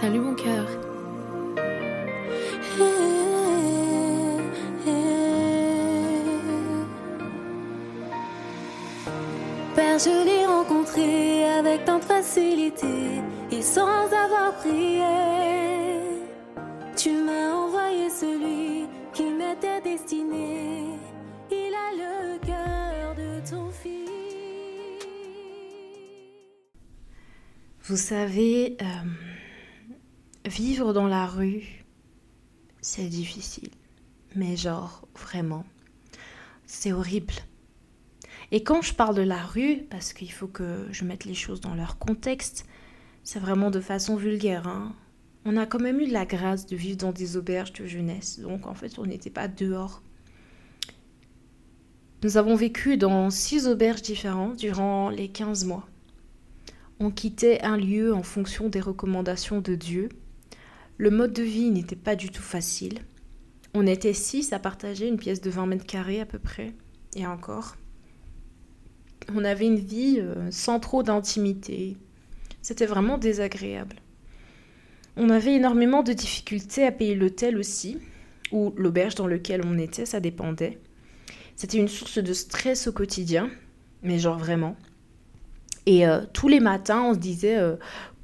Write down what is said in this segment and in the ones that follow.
Salut mon cœur. Père, je l'ai rencontré avec tant de facilité et sans avoir prié. Tu m'as envoyé celui qui m'était destiné. Il a le cœur de ton fils. Vous savez, euh, vivre dans la rue, c'est difficile. Mais genre, vraiment, c'est horrible. Et quand je parle de la rue, parce qu'il faut que je mette les choses dans leur contexte, c'est vraiment de façon vulgaire. hein. On a quand même eu la grâce de vivre dans des auberges de jeunesse, donc en fait on n'était pas dehors. Nous avons vécu dans six auberges différentes durant les 15 mois. On quittait un lieu en fonction des recommandations de Dieu. Le mode de vie n'était pas du tout facile. On était six à partager une pièce de 20 mètres carrés à peu près, et encore. On avait une vie euh, sans trop d'intimité. C'était vraiment désagréable. On avait énormément de difficultés à payer l'hôtel aussi, ou l'auberge dans lequel on était, ça dépendait. C'était une source de stress au quotidien, mais genre vraiment. Et euh, tous les matins, on se disait euh,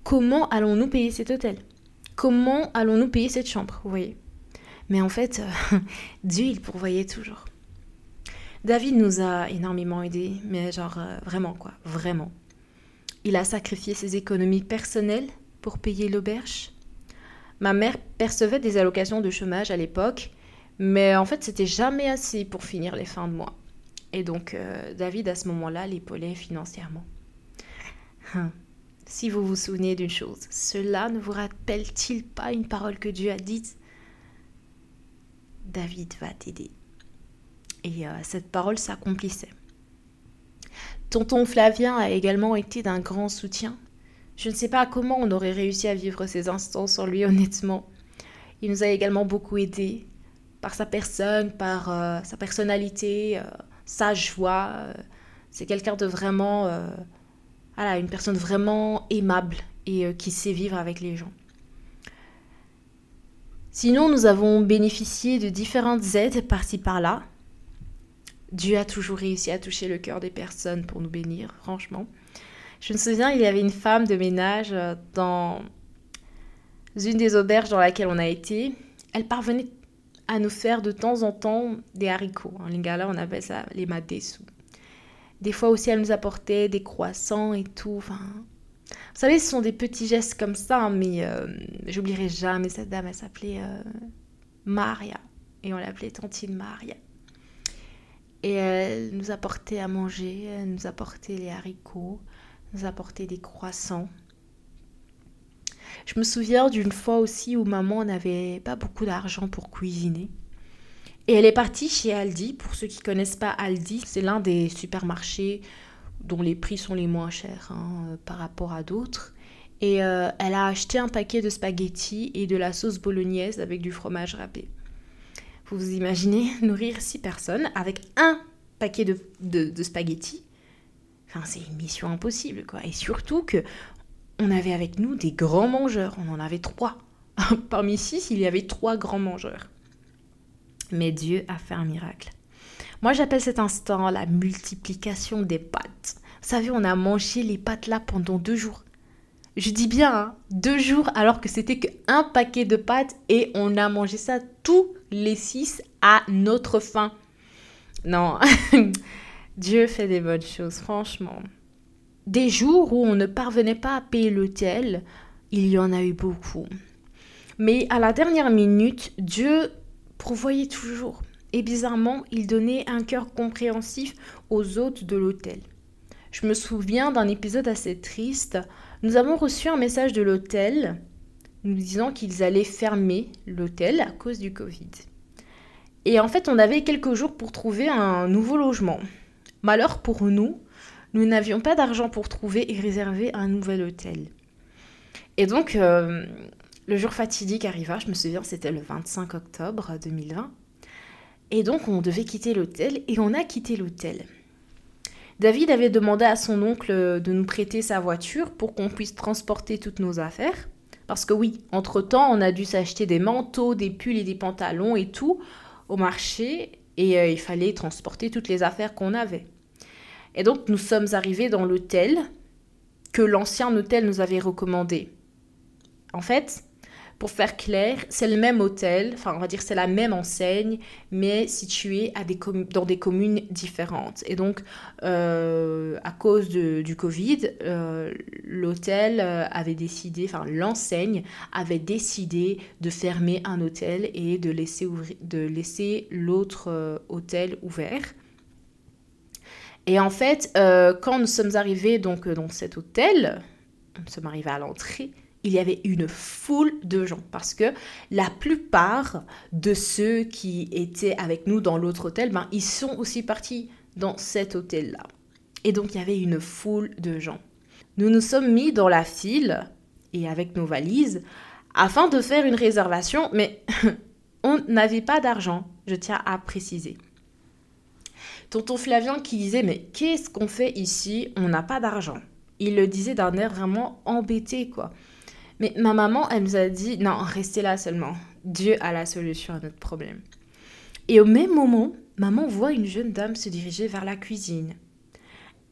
comment allons-nous payer cet hôtel? Comment allons-nous payer cette chambre? Vous voyez Mais en fait, euh, Dieu, il pourvoyait toujours. David nous a énormément aidés, mais genre euh, vraiment quoi, vraiment. Il a sacrifié ses économies personnelles pour payer l'auberge. Ma mère percevait des allocations de chômage à l'époque, mais en fait, c'était jamais assez pour finir les fins de mois. Et donc, euh, David, à ce moment-là, l'épaulait financièrement. Si vous vous souvenez d'une chose, cela ne vous rappelle-t-il pas une parole que Dieu a dite? David va t'aider. Et euh, cette parole s'accomplissait. Tonton Flavien a également été d'un grand soutien. Je ne sais pas comment on aurait réussi à vivre ces instants sans lui, honnêtement. Il nous a également beaucoup aidés par sa personne, par euh, sa personnalité, euh, sa joie. c'est quelqu'un de vraiment, voilà, une personne vraiment aimable et euh, qui sait vivre avec les gens. Sinon, nous avons bénéficié de différentes aides par-ci par-là. Dieu a toujours réussi à toucher le cœur des personnes pour nous bénir, franchement. Je me souviens, il y avait une femme de ménage euh, dans une des auberges dans laquelle on a été. Elle parvenait à nous faire de temps en temps des haricots. hein. Les gars-là, on appelle ça les madessous. Des fois aussi, elle nous apportait des croissants et tout. Vous savez, ce sont des petits gestes comme ça, hein, mais euh, j'oublierai jamais cette dame. Elle s'appelait euh, Maria. Et on l'appelait Tantine Maria. Et elle nous apportait à manger, elle nous apportait les haricots, nous apportait des croissants. Je me souviens d'une fois aussi où maman n'avait pas beaucoup d'argent pour cuisiner. Et elle est partie chez Aldi. Pour ceux qui connaissent pas Aldi, c'est l'un des supermarchés dont les prix sont les moins chers hein, euh, par rapport à d'autres. Et euh, elle a acheté un paquet de spaghettis et de la sauce bolognaise avec du fromage râpé. Vous vous imaginez nourrir six personnes avec un paquet de, de, de spaghettis? Enfin, c'est une mission impossible, quoi. Et surtout que on avait avec nous des grands mangeurs. On en avait trois. Parmi six, il y avait trois grands mangeurs. Mais Dieu a fait un miracle. Moi, j'appelle cet instant la multiplication des pâtes. Vous savez, on a mangé les pâtes là pendant deux jours. Je dis bien, hein, deux jours alors que c'était qu'un paquet de pâtes et on a mangé ça tous les six à notre faim. Non, Dieu fait des bonnes choses, franchement. Des jours où on ne parvenait pas à payer l'hôtel, il y en a eu beaucoup. Mais à la dernière minute, Dieu pourvoyait toujours. Et bizarrement, il donnait un cœur compréhensif aux hôtes de l'hôtel. Je me souviens d'un épisode assez triste. Nous avons reçu un message de l'hôtel nous disant qu'ils allaient fermer l'hôtel à cause du Covid. Et en fait, on avait quelques jours pour trouver un nouveau logement. Malheur pour nous, nous n'avions pas d'argent pour trouver et réserver un nouvel hôtel. Et donc, euh, le jour fatidique arriva, je me souviens, c'était le 25 octobre 2020. Et donc, on devait quitter l'hôtel et on a quitté l'hôtel. David avait demandé à son oncle de nous prêter sa voiture pour qu'on puisse transporter toutes nos affaires, Parce que oui, entre-temps, on a dû s'acheter des manteaux, des pulls et des pantalons et tout au marché. Et euh, il fallait transporter toutes les affaires qu'on avait. Et donc, nous sommes arrivés dans l'hôtel que l'ancien hôtel nous avait recommandé. En fait, pour faire clair, c'est le même hôtel, enfin on va dire c'est la même enseigne, mais située à des dans des communes différentes. Et donc, euh, à cause du Covid, euh, l'hôtel euh, avait décidé, enfin l'enseigne avait décidé de fermer un hôtel et de laisser, de laisser l'autre hôtel ouvert. Et en fait, quand nous sommes arrivés donc dans cet hôtel, nous sommes arrivés à l'entrée, il y avait une foule de gens parce que la plupart de ceux qui étaient avec nous dans l'autre hôtel, ben, ils sont aussi partis dans cet hôtel-là. Et donc il y avait une foule de gens. Nous nous sommes mis dans la file et avec nos valises afin de faire une réservation, mais on n'avait pas d'argent, je tiens à préciser. Tonton Flavien qui disait mais qu'est-ce qu'on fait ici? On n'a pas d'argent. Il le disait d'un air vraiment embêté quoi. Mais ma maman, elle nous a dit, non, restez là seulement. Dieu a la solution à notre problème. Et au même moment, maman voit une jeune dame se diriger vers la cuisine.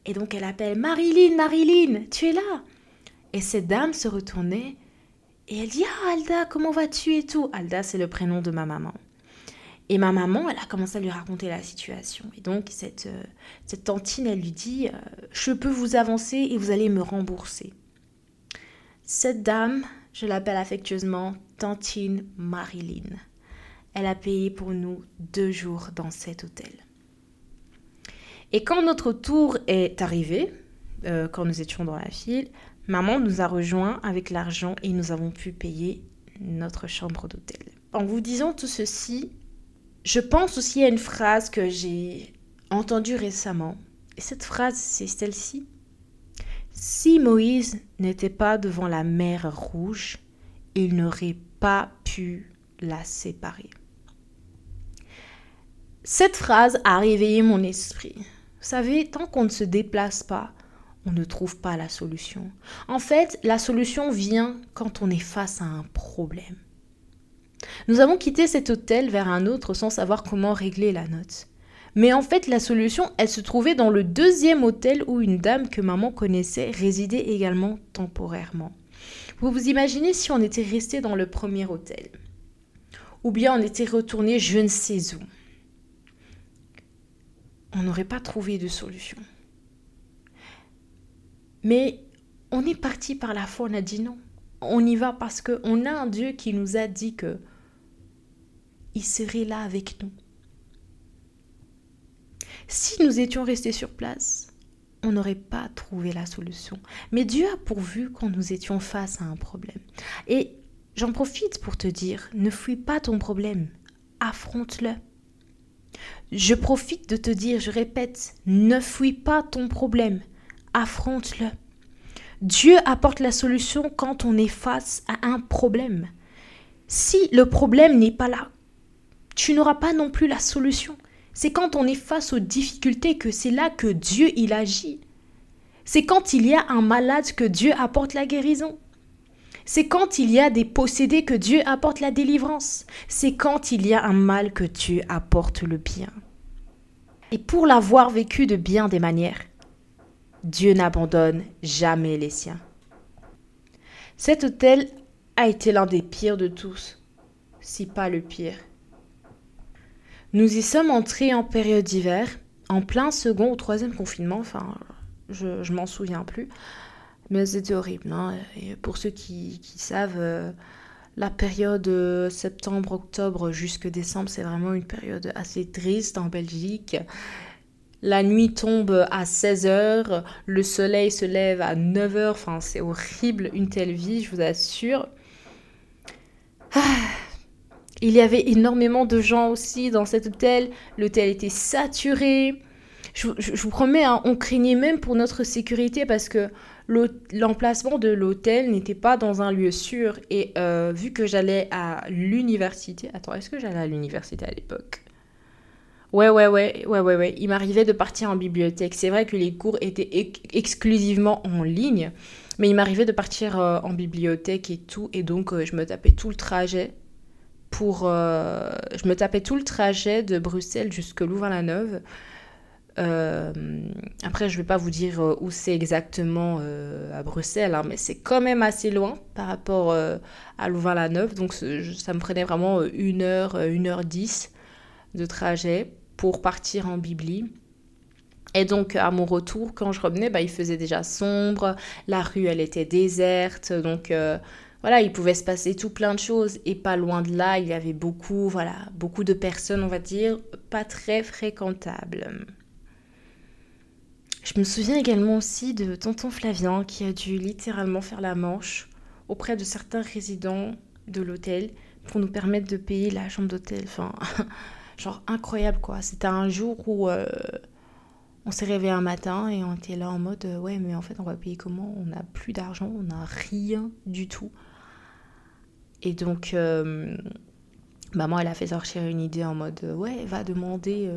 Et donc elle appelle Marilyn, Marilyn, tu es là? Et cette dame se retournait et elle dit Ah Alda, comment vas-tu et tout? Alda, c'est le prénom de ma maman. Et ma maman, elle a commencé à lui raconter la situation. Et donc cette, euh, cette tantine, elle lui dit euh, Je peux vous avancer et vous allez me rembourser. Cette dame, je l'appelle affectueusement Tantine Marilyn. Elle a payé pour nous deux jours dans cet hôtel. Et quand notre tour est arrivé, euh, quand nous étions dans la file, maman nous a rejoints avec l'argent et nous avons pu payer notre chambre d'hôtel. En vous disant tout ceci, je pense aussi à une phrase que j'ai entendue récemment. Et cette phrase, c'est celle-ci. Si Moïse n'était pas devant la mer rouge, il n'aurait pas pu la séparer. Cette phrase a réveillé mon esprit. Vous savez, tant qu'on ne se déplace pas, on ne trouve pas la solution. En fait, la solution vient quand on est face à un problème. Nous avons quitté cet hôtel vers un autre sans savoir comment régler la note. Mais en fait, la solution, elle se trouvait dans le deuxième hôtel où une dame que maman connaissait résidait également temporairement. Vous vous imaginez si on était resté dans le premier hôtel? Ou bien on était retourné je ne sais où? On n'aurait pas trouvé de solution. Mais on est parti par la foi, on a dit non. On y va parce qu'on a un Dieu qui nous a dit que il serait là avec nous. Si nous étions restés sur place, on n'aurait pas trouvé la solution. Mais Dieu a pourvu quand nous étions face à un problème. Et j'en profite pour te dire, ne fuis pas ton problème, affronte-le. Je profite de te dire, je répète, ne fuis pas ton problème, affronte-le. Dieu apporte la solution quand on est face à un problème. Si le problème n'est pas là, tu n'auras pas non plus la solution. C'est quand on est face aux difficultés que c'est là que Dieu il agit. C'est quand il y a un malade que Dieu apporte la guérison. C'est quand il y a des possédés que Dieu apporte la délivrance. C'est quand il y a un mal que Dieu apporte le bien. Et pour l'avoir vécu de bien des manières, Dieu n'abandonne jamais les siens. Cet hôtel a été l'un des pires de tous, si pas le pire. Nous y sommes entrés en période d'hiver, en plein second ou troisième confinement, enfin, je, m'en souviens plus. Mais c'était horrible. Hein. Et pour ceux qui, savent, euh, la période euh, septembre-octobre jusque décembre, c'est vraiment une période assez triste en Belgique. La nuit tombe à 16h, le soleil se lève à 9h, enfin c'est horrible une telle vie, je vous assure. Ah. Il y avait énormément de gens aussi dans cet hôtel. L'hôtel était saturé. Je, vous promets, hein, on craignait même pour notre sécurité parce que l'emplacement de l'hôtel n'était pas dans un lieu sûr. Et euh, vu que j'allais à l'université... Attends, est-ce que j'allais à l'université à l'époque? Ouais, ouais, ouais, ouais, ouais. Il m'arrivait de partir en bibliothèque. C'est vrai que les cours étaient exclusivement en ligne. Mais il m'arrivait de partir euh, en bibliothèque et tout, et donc euh, je me tapais tout le trajet pour... euh, je me tapais tout le trajet de Bruxelles jusque Louvain-la-Neuve. Euh, après, je vais pas vous dire euh, où c'est exactement à Bruxelles, hein, mais c'est quand même assez loin par rapport à Louvain-la-Neuve. Donc, ça me prenait vraiment euh, une heure, euh, une heure dix de trajet pour partir en Bibli. Et donc, à mon retour, quand je revenais, bah, il faisait déjà sombre, la rue, elle était déserte, donc voilà, il pouvait se passer tout plein de choses. Et pas loin de là, il y avait beaucoup, voilà, beaucoup de personnes, on va dire, pas très fréquentables. Je me souviens également aussi de tonton Flavien qui a dû littéralement faire la manche auprès de certains résidents de l'hôtel pour nous permettre de payer la chambre d'hôtel. Enfin, genre incroyable quoi. C'était un jour où euh, on s'est réveillé un matin et on était là en mode euh, ouais mais en fait on va payer comment? On n'a plus d'argent, on n'a rien du tout. Et donc euh, maman elle a fait sortir une idée en mode euh, ouais va demander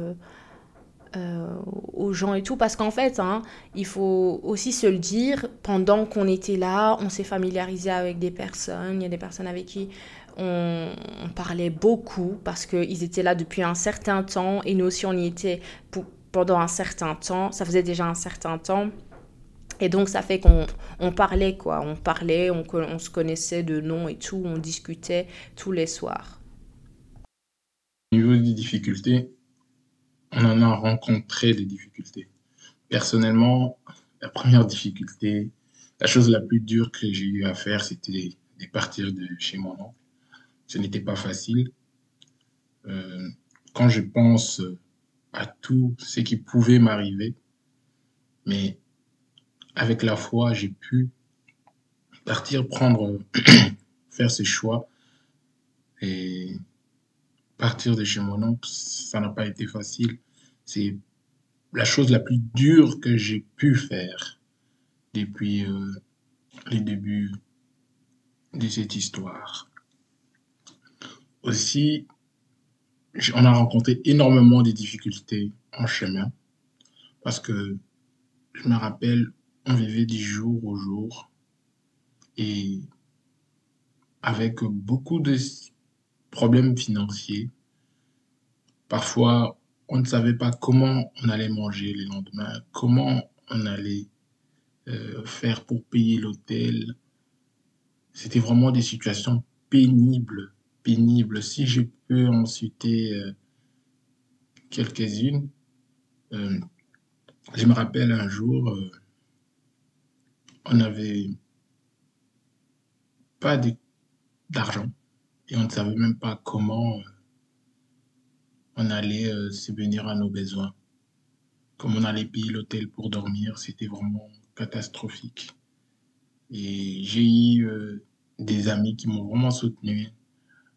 euh, aux gens et tout. Parce qu'en fait hein, il faut aussi se le dire pendant qu'on était là on s'est familiarisé avec des personnes. Il y a des personnes avec qui on, parlait beaucoup parce qu'ils étaient là depuis un certain temps et nous aussi on y était pendant un certain temps. Ça faisait déjà un certain temps et donc ça fait qu'on on parlait quoi on parlait on se connaissait de nom et tout on discutait tous les soirs Au niveau des difficultés, on en a rencontré des difficultés. Personnellement, la première difficulté, la chose la plus dure que j'ai eu à faire, c'était de partir de chez mon oncle. Ce n'était pas facile. Euh, quand je pense à tout ce qui pouvait m'arriver, mais avec la foi, j'ai pu partir, prendre, faire ce choix et partir de chez mon oncle, ça n'a pas été facile. C'est la chose la plus dure que j'ai pu faire depuis euh, les débuts de cette histoire. Aussi, on a rencontré énormément de difficultés en chemin parce que je me rappelle, vivait du jour au jour et avec beaucoup de problèmes financiers. Parfois, on ne savait pas comment on allait manger le lendemain, comment on allait euh, faire pour payer l'hôtel. C'était vraiment des situations pénibles, pénibles. Si je peux en citer euh, quelques-unes, euh, je me rappelle un jour, on n'avait pas d'argent et on ne savait même pas comment euh, on allait euh, subvenir à nos besoins. Comme on allait payer l'hôtel pour dormir, c'était vraiment catastrophique. Et j'ai eu euh, des amis qui m'ont vraiment soutenu.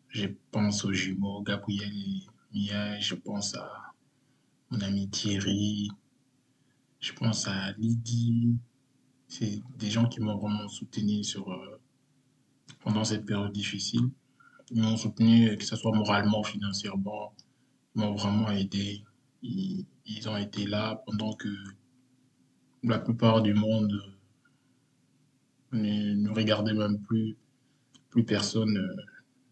Je pense aux jumeaux Gabriel et Mia, je pense à mon ami Thierry, je pense à Lydie. C'est des gens qui m'ont vraiment soutenu sur, euh, pendant cette période difficile. Ils m'ont soutenu, que ce soit moralement, financièrement, ils m'ont vraiment aidé. Ils, ils ont été là pendant que la plupart du monde euh, ne, ne regardait même plus. Plus personne euh,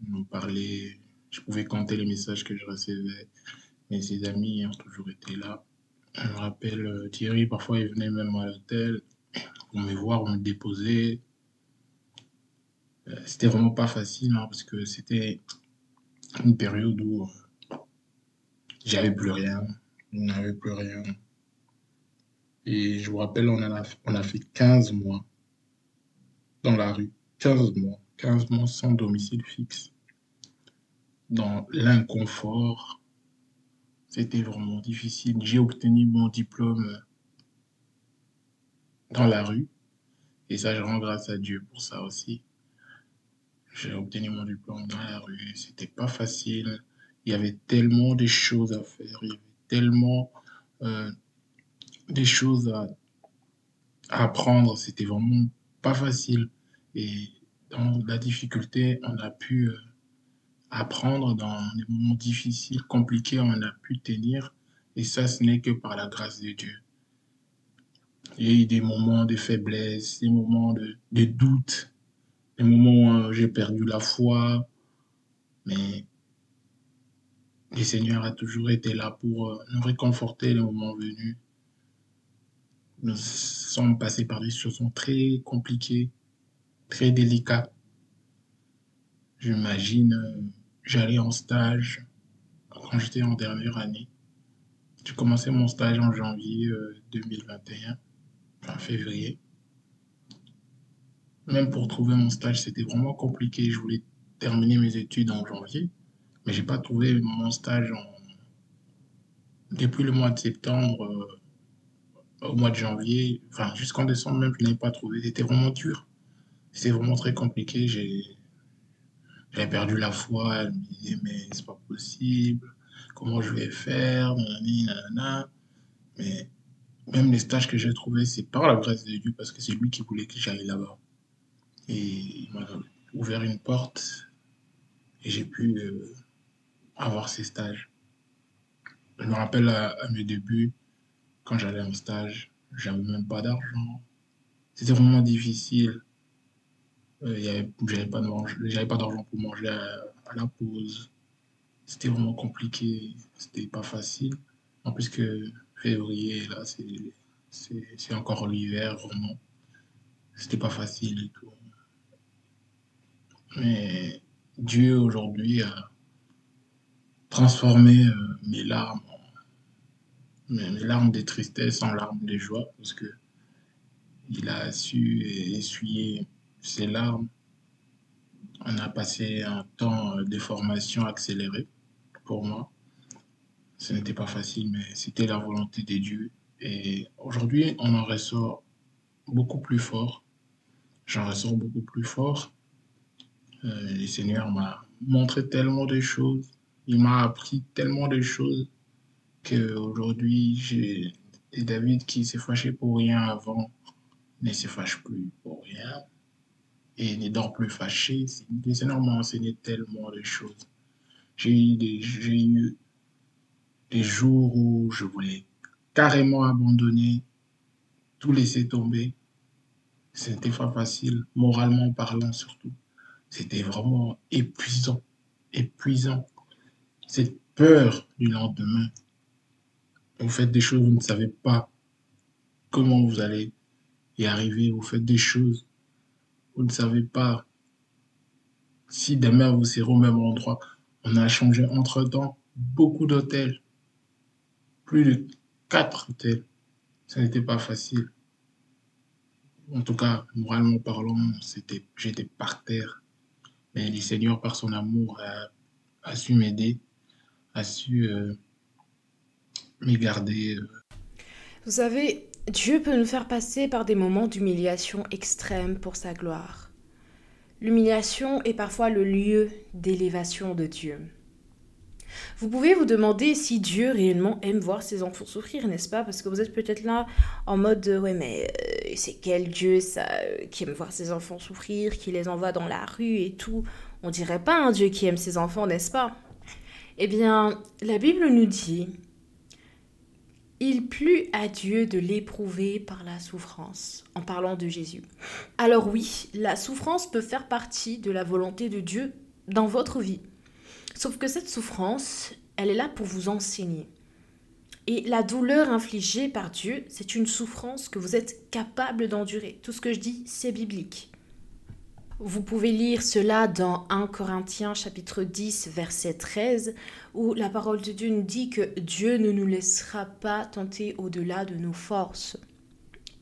nous parlait. Je pouvais compter les messages que je recevais. Mais ses amis ont toujours été là. Je me rappelle, euh, Thierry, parfois, il venait même à l'hôtel pour me voir, me déposer. Euh, C'était vraiment pas facile hein, parce que c'était une période où euh, j'avais plus rien. N'avais plus rien. Et je vous rappelle, on, a, on a fait 15 mois dans la rue. 15 mois. 15 mois sans domicile fixe. Dans l'inconfort. C'était vraiment difficile. J'ai obtenu mon diplôme dans la rue. Et ça, je rends grâce à Dieu pour ça aussi. J'ai obtenu mon diplôme dans la rue. C'était pas facile. Il y avait tellement de choses à faire. Il y avait tellement euh, des choses à, à apprendre. C'était vraiment pas facile. Et dans la difficulté, on a pu euh, apprendre dans des moments difficiles, compliqués, on a pu tenir. Et ça, ce n'est que par la grâce de Dieu. Il y a eu des moments de faiblesse, des moments de, de doute, des moments où j'ai perdu la foi, mais le Seigneur a toujours été là pour euh, nous réconforter les moments venus. Nous sommes passés par des situations très compliquées, très délicates. J'imagine, euh, j'allais en stage quand j'étais en dernière année. J'ai commencé mon stage en janvier 2021, enfin février. Même pour trouver mon stage, c'était vraiment compliqué. Je voulais terminer mes études en janvier, mais j'ai pas trouvé mon stage en... depuis le mois de septembre euh, au mois de janvier, enfin jusqu'en décembre même, je n'avais pas trouvé. C'était vraiment dur. C'était vraiment très compliqué. J'ai perdu la foi. Je me disais, mais c'est pas possible comment je vais faire? Mais même les stages que j'ai trouvés, c'est par la grâce de Dieu parce que c'est lui qui voulait que j'aille là-bas. Et il m'a ouvert une porte et j'ai pu euh, avoir ces stages. Je me rappelle à, mes débuts, quand j'allais en stage, j'avais même pas d'argent. C'était vraiment difficile. Euh, j'avais pas d'argent pour manger à la pause c'était vraiment compliqué, c'était pas facile. En plus que février, là, c'est encore l'hiver, vraiment. C'était pas facile et tout. Mais Dieu aujourd'hui a transformé euh, mes larmes, mes, larmes de tristesse en larmes de joie, parce que il a su essuyer ses larmes. On a passé un temps de formation accéléré pour moi. Ce n'était pas facile, mais c'était la volonté de Dieu. Et aujourd'hui, on en ressort beaucoup plus fort. J'en ressors beaucoup plus fort. Euh, le Seigneur m'a montré tellement de choses. Il m'a appris tellement de choses qu'aujourd'hui, j'ai des David qui s'est fâché pour rien avant ne se fâche plus pour rien et ne dort plus fâché. Le Seigneur m'a enseigné tellement de choses. J'ai eu, des, eu des jours où je voulais carrément abandonner, tout laisser tomber. Ce n'était pas facile, moralement parlant surtout. C'était vraiment épuisant, épuisant. Cette peur du lendemain. Vous faites des choses, vous ne savez pas comment vous allez y arriver. Vous faites des choses, vous ne savez pas si demain vous serez au même endroit. On a changé entre-temps beaucoup d'hôtels. Plus de quatre hôtels. Ça n'était pas facile. En tout cas, moralement parlant, c'était, j'étais par terre. Mais le Seigneur, par son amour, a, su m'aider, a su euh, me garder. Euh. Vous savez, Dieu peut nous faire passer par des moments d'humiliation extrême pour sa gloire. L'humiliation est parfois le lieu d'élévation de Dieu. Vous pouvez vous demander si Dieu réellement aime voir ses enfants souffrir, n'est-ce pas? Parce que vous êtes peut-être là en mode ouais mais euh, c'est quel Dieu ça euh, qui aime voir ses enfants souffrir, qui les envoie dans la rue et tout? On dirait pas un Dieu qui aime ses enfants, n'est-ce pas? Eh bien, la Bible nous dit il plut à Dieu de l'éprouver par la souffrance, en parlant de Jésus. Alors oui, la souffrance peut faire partie de la volonté de Dieu dans votre vie. Sauf que cette souffrance, elle est là pour vous enseigner. Et la douleur infligée par Dieu, c'est une souffrance que vous êtes capable d'endurer. Tout ce que je dis, c'est biblique. Vous pouvez lire cela dans 1 Corinthiens chapitre 10 verset 13 où la parole de Dieu nous dit que Dieu ne nous laissera pas tenter au-delà de nos forces.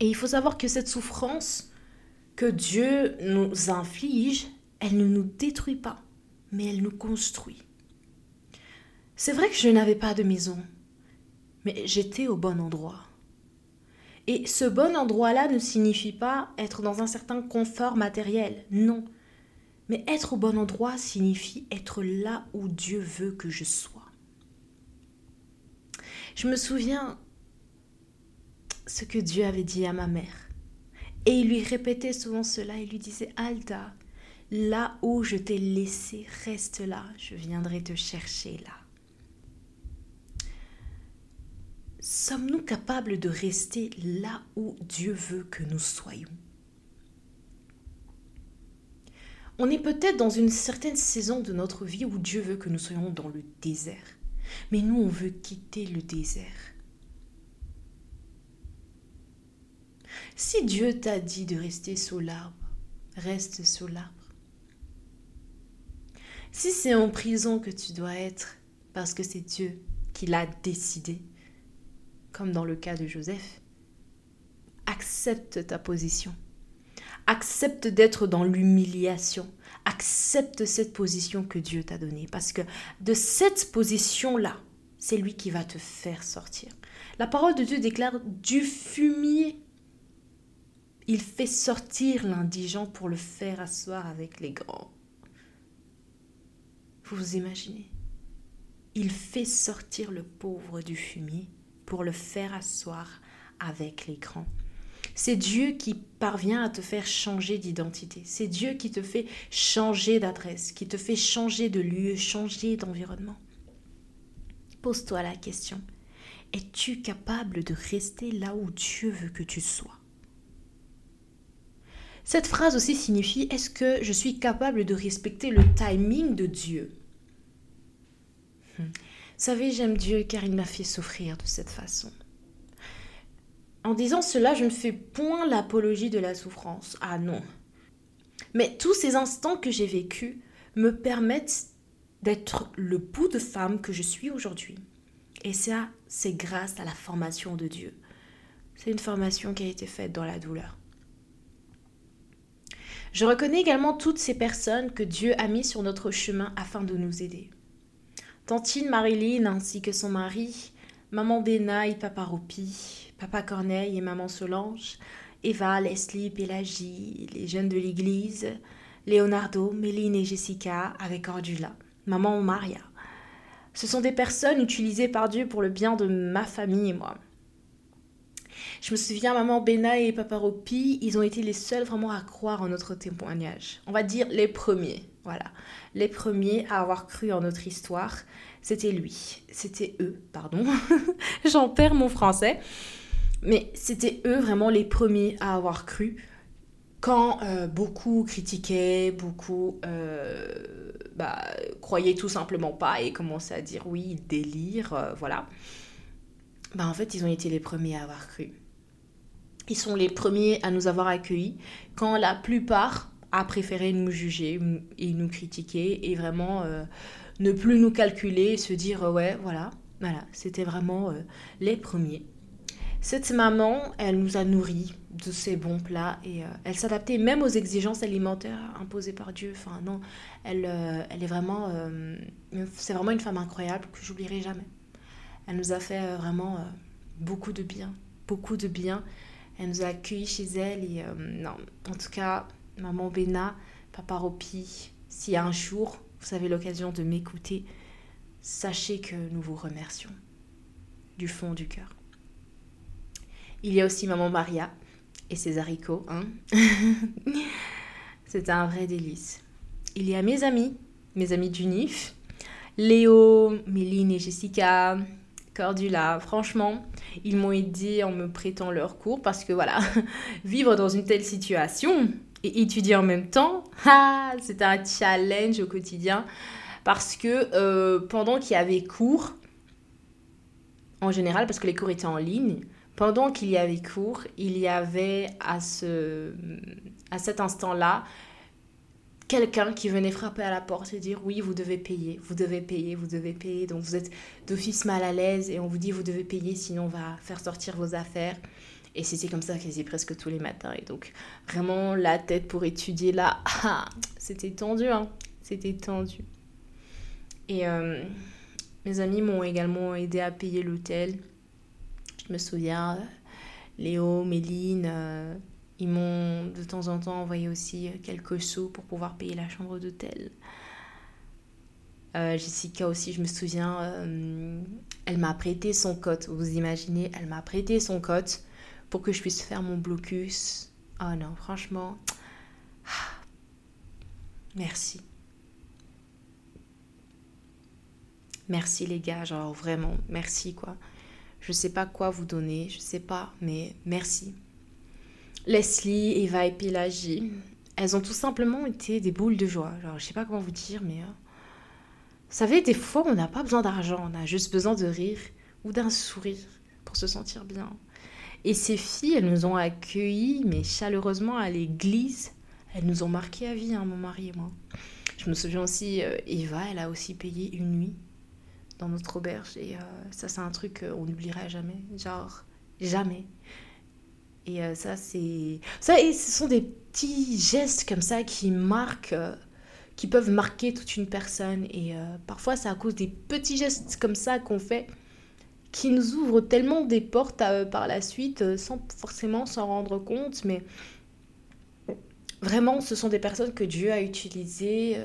Et il faut savoir que cette souffrance que Dieu nous inflige, elle ne nous détruit pas, mais elle nous construit. C'est vrai que je n'avais pas de maison, mais j'étais au bon endroit. Et ce bon endroit-là ne signifie pas être dans un certain confort matériel, non. Mais être au bon endroit signifie être là où Dieu veut que je sois. Je me souviens ce que Dieu avait dit à ma mère. Et il lui répétait souvent cela, il lui disait, Alda, là où je t'ai laissé, reste là, je viendrai te chercher là. Sommes-nous capables de rester là où Dieu veut que nous soyons? On est peut-être dans une certaine saison de notre vie où Dieu veut que nous soyons dans le désert. Mais nous, on veut quitter le désert. Si Dieu t'a dit de rester sous l'arbre, reste sous l'arbre. Si c'est en prison que tu dois être, parce que c'est Dieu qui l'a décidé, comme dans le cas de Joseph, accepte ta position. Accepte d'être dans l'humiliation. Accepte cette position que Dieu t'a donnée. Parce que de cette position-là, c'est lui qui va te faire sortir. La parole de Dieu déclare du fumier. Il fait sortir l'indigent pour le faire asseoir avec les grands. Vous vous imaginez? Il fait sortir le pauvre du fumier pour le faire asseoir avec les grands. C'est Dieu qui parvient à te faire changer d'identité. C'est Dieu qui te fait changer d'adresse, qui te fait changer de lieu, changer d'environnement. Pose-toi la question. Es-tu capable de rester là où Dieu veut que tu sois? Cette phrase aussi signifie est-ce que je suis capable de respecter le timing de Dieu? Hmm. Savez, j'aime Dieu car il m'a fait souffrir de cette façon. En disant cela, je ne fais point l'apologie de la souffrance. Ah non. Mais tous ces instants que j'ai vécus me permettent d'être le bout de femme que je suis aujourd'hui. Et ça, c'est grâce à la formation de Dieu. C'est une formation qui a été faite dans la douleur. Je reconnais également toutes ces personnes que Dieu a mis sur notre chemin afin de nous aider. Tantine Marilyn ainsi que son mari, maman Béna et papa Ropi, papa Corneille et maman Solange, Eva, Leslie, Pélagie, les jeunes de l'église, Leonardo, Méline et Jessica avec Ordula, maman Maria. Ce sont des personnes utilisées par Dieu pour le bien de ma famille et moi. Je me souviens, maman Béna et papa Ropi, ils ont été les seuls vraiment à croire en notre témoignage. On va dire les premiers. Voilà. Les premiers à avoir cru en notre histoire, c'était lui. C'était eux, pardon. J'en perds mon français. Mais c'était eux vraiment les premiers à avoir cru quand euh, beaucoup critiquaient, beaucoup euh, bah, croyaient tout simplement pas et commençaient à dire oui, délire, euh, voilà. Bah, en fait, ils ont été les premiers à avoir cru. Ils sont les premiers à nous avoir accueillis quand la plupart a préféré nous juger et nous critiquer et vraiment euh, ne plus nous calculer et se dire euh, ouais voilà voilà c'était vraiment euh, les premiers. Cette maman elle nous a nourris de ces bons plats et elle s'adaptait même aux exigences alimentaires imposées par Dieu. Enfin non elle elle est vraiment c'est vraiment une femme incroyable que j'oublierai jamais. Elle nous a fait vraiment beaucoup de bien beaucoup de bien. Elle nous a accueillis chez elle et non en tout cas maman Béna, papa Ropi, si un jour vous avez l'occasion de m'écouter, sachez que nous vous remercions du fond du cœur. Il y a aussi maman Maria et ses haricots. Hein C'est un vrai délice. Il y a mes amis, mes amis du NIF, Léo, Méline et Jessica, Cordula. Franchement, ils m'ont aidé en me prêtant leur cours parce que voilà, vivre dans une telle situation, et étudier en même temps, ah, c'était un challenge au quotidien parce que euh, pendant qu'il y avait cours, en général, parce que les cours étaient en ligne, pendant qu'il y avait cours, il y avait à, ce, à cet instant-là quelqu'un qui venait frapper à la porte et dire oui, vous devez payer, vous devez payer, vous devez payer. Donc vous êtes d'office mal à l'aise et on vous dit vous devez payer sinon on va faire sortir vos affaires. Et c'était comme ça quasi presque tous les matins. Et donc, vraiment, la tête pour étudier là, ah, c'était tendu, hein. C'était tendu. Et euh, mes amis m'ont également aidé à payer l'hôtel. Je me souviens, euh, Léo, Méline, euh, ils m'ont de temps en temps envoyé aussi quelques sous pour pouvoir payer la chambre d'hôtel. Jessica aussi, je me souviens, elle m'a prêté son cote. Vous imaginez, elle m'a prêté son cote pour que je puisse faire mon blocus. Oh non, franchement, merci. Merci les gars, genre vraiment, merci quoi. Je sais pas quoi vous donner, je sais pas, mais merci. Leslie, Eva et Pélagie, elles ont tout simplement été des boules de joie. Genre, je sais pas comment vous dire, mais. Euh, vous savez, des fois, on n'a pas besoin d'argent, on a juste besoin de rire ou d'un sourire pour se sentir bien. Et ces filles, elles nous ont accueillis, mais chaleureusement à l'église. Elles nous ont marqué à vie, hein, mon mari et moi. Je me souviens aussi, euh, Eva, elle a aussi payé une nuit dans notre auberge. Et euh, ça, c'est un truc qu'on n'oubliera jamais. Genre, jamais. Et euh, ça, c'est. Ça, et ce sont des petits gestes comme ça qui marquent, euh, qui peuvent marquer toute une personne. Et parfois, c'est à cause des petits gestes comme ça qu'on fait qui nous ouvrent tellement des portes par la suite sans forcément s'en rendre compte. Mais vraiment, ce sont des personnes que Dieu a utilisées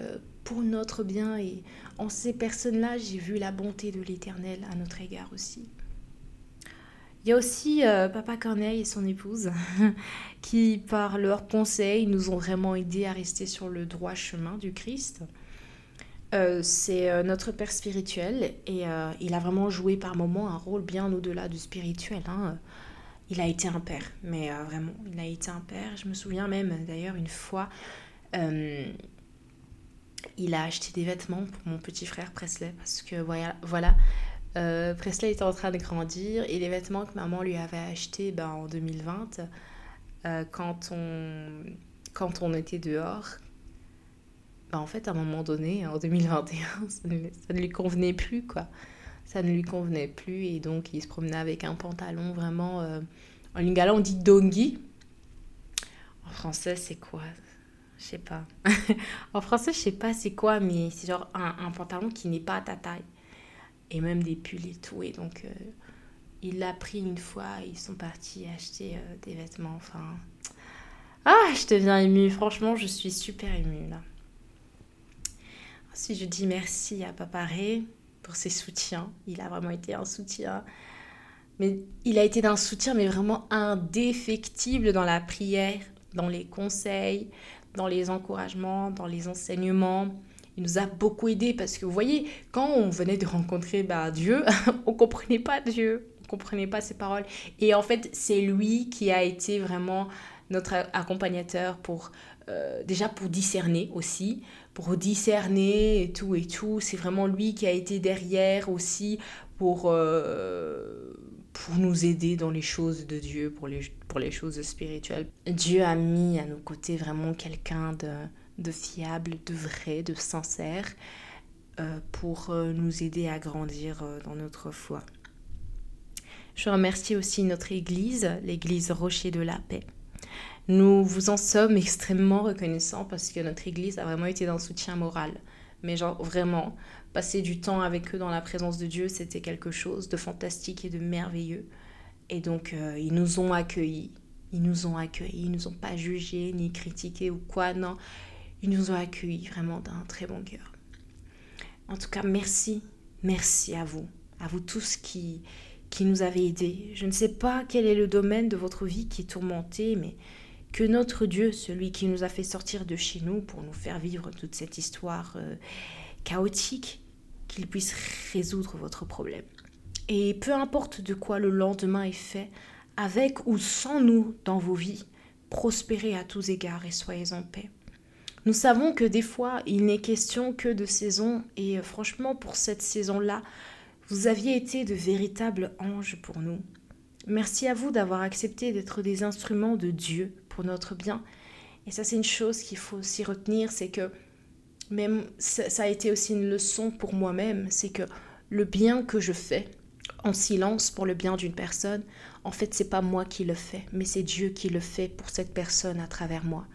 pour notre bien. Et en ces personnes-là, j'ai vu la bonté de l'Éternel à notre égard aussi. Il y a aussi euh, Papa Corneille et son épouse qui, par leurs conseils, nous ont vraiment aidés à rester sur le droit chemin du Christ. Euh, c'est euh, notre père spirituel et il a vraiment joué par moments un rôle bien au-delà du spirituel. Hein. Il a été un père, mais vraiment, il a été un père. Je me souviens même d'ailleurs une fois, il a acheté des vêtements pour mon petit frère Presley parce que voilà, voilà euh, Presley était en train de grandir et les vêtements que maman lui avait achetés ben, en 2020, euh, quand, on, quand on était dehors, ben, en fait, à un moment donné, en 2021, ça ne, lui convenait plus, quoi. Ça ne lui convenait plus et donc il se promenait avec un pantalon vraiment... Euh, en lingala, on dit dongi. En français, c'est quoi? Je sais pas. en français, je sais pas c'est quoi, mais c'est genre un, un pantalon qui n'est pas à ta taille et même des pulls et tout. Et donc, euh, il l'a pris une fois, ils sont partis acheter euh, des vêtements. Enfin, ah, je deviens émue. Franchement, je suis super émue là. Ensuite, je dis merci à Papa Ray pour ses soutiens. Il a vraiment été un soutien. Mais il a été d'un soutien, mais vraiment indéfectible dans la prière, dans les conseils, dans les encouragements, dans les enseignements il nous a beaucoup aidé parce que vous voyez, quand on venait de rencontrer bah, Dieu, on comprenait pas Dieu, on comprenait pas ses paroles. Et en fait, c'est lui qui a été vraiment notre accompagnateur pour euh, déjà pour discerner aussi, pour discerner et tout et tout. C'est vraiment lui qui a été derrière aussi pour, euh, pour nous aider dans les choses de Dieu, pour les, pour les choses spirituelles. Dieu a mis à nos côtés vraiment quelqu'un de de fiable, de vrai, de sincère, euh, pour nous aider à grandir dans notre foi. Je remercie aussi notre Église, l'Église Rocher de la Paix. Nous vous en sommes extrêmement reconnaissants parce que notre Église a vraiment été d'un soutien moral. Mais genre vraiment, passer du temps avec eux dans la présence de Dieu, c'était quelque chose de fantastique et de merveilleux. Et donc, ils nous ont accueillis. Ils nous ont accueillis, ils nous ont pas jugés ni critiqués ou quoi, non. Ils nous ont accueillis vraiment d'un très bon cœur. En tout cas, merci, merci à vous, à vous tous qui, qui nous avez aidés. Je ne sais pas quel est le domaine de votre vie qui est tourmenté, mais que notre Dieu, celui qui nous a fait sortir de chez nous pour nous faire vivre toute cette histoire euh, chaotique, qu'il puisse résoudre votre problème. Et peu importe de quoi le lendemain est fait, avec ou sans nous dans vos vies, prospérez à tous égards et soyez en paix. Nous savons que des fois, il n'est question que de saison et euh, franchement, pour cette saison-là, vous aviez été de véritables anges pour nous. Merci à vous d'avoir accepté d'être des instruments de Dieu notre bien. Et ça, c'est une chose qu'il faut aussi retenir, c'est que même ça a été aussi une leçon pour moi-même, c'est que le bien que je fais en silence pour le bien d'une personne, en fait, c'est pas moi qui le fais, mais c'est Dieu qui le fait pour cette personne à travers moi.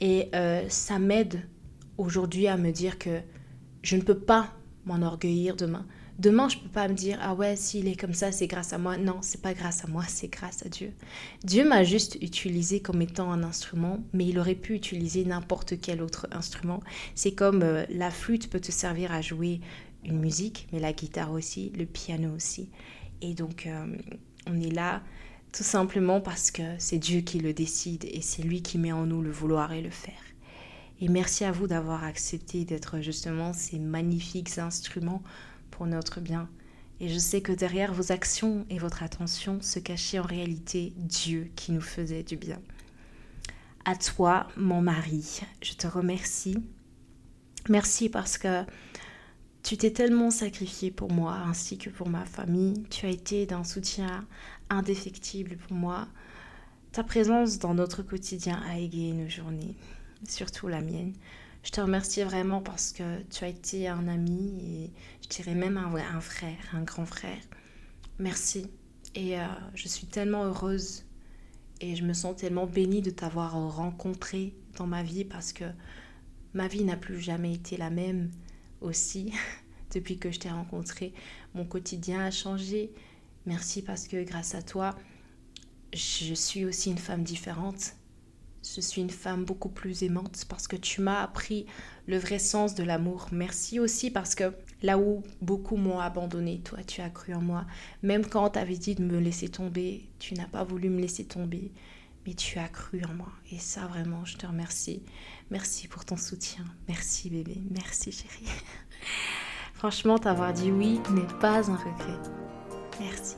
Et euh, ça m'aide aujourd'hui à me dire que je ne peux pas m'enorgueillir demain. Demain, je ne peux pas me dire ah ouais, s'il est comme ça, c'est grâce à moi. Non, c'est pas grâce à moi, c'est grâce à Dieu. Dieu m'a juste utilisé comme étant un instrument, mais il aurait pu utiliser n'importe quel autre instrument. C'est comme euh, la flûte peut te servir à jouer une musique, mais la guitare aussi, le piano aussi. Et donc, euh, on est là tout simplement parce que c'est Dieu qui le décide et c'est lui qui met en nous le vouloir et le faire. Et merci à vous d'avoir accepté d'être justement ces magnifiques instruments pour notre bien. Et je sais que derrière vos actions et votre attention se cachait en réalité Dieu qui nous faisait du bien. À toi, mon mari, je te remercie. Merci parce que tu t'es tellement sacrifié pour moi ainsi que pour ma famille. Tu as été d'un soutien indéfectible pour moi. Ta présence dans notre quotidien a égayé nos journées, surtout la mienne. Je te remercie vraiment parce que tu as été un ami et dirais même un, un frère, un grand frère. Merci. Et euh, je suis tellement heureuse et je me sens tellement bénie de t'avoir rencontré dans ma vie parce que ma vie n'a plus jamais été la même aussi depuis que je t'ai rencontré. Mon quotidien a changé. Merci parce que grâce à toi, je suis aussi une femme différente. Je suis une femme beaucoup plus aimante parce que tu m'as appris le vrai sens de l'amour. Merci aussi parce que là où beaucoup m'ont abandonné, toi tu as cru en moi. Même quand tu avais dit de me laisser tomber, tu n'as pas voulu me laisser tomber, mais tu as cru en moi. Et ça vraiment, je te remercie. Merci pour ton soutien. Merci bébé. Merci chérie. Franchement, t'avoir dit oui n'est pas un regret. Merci.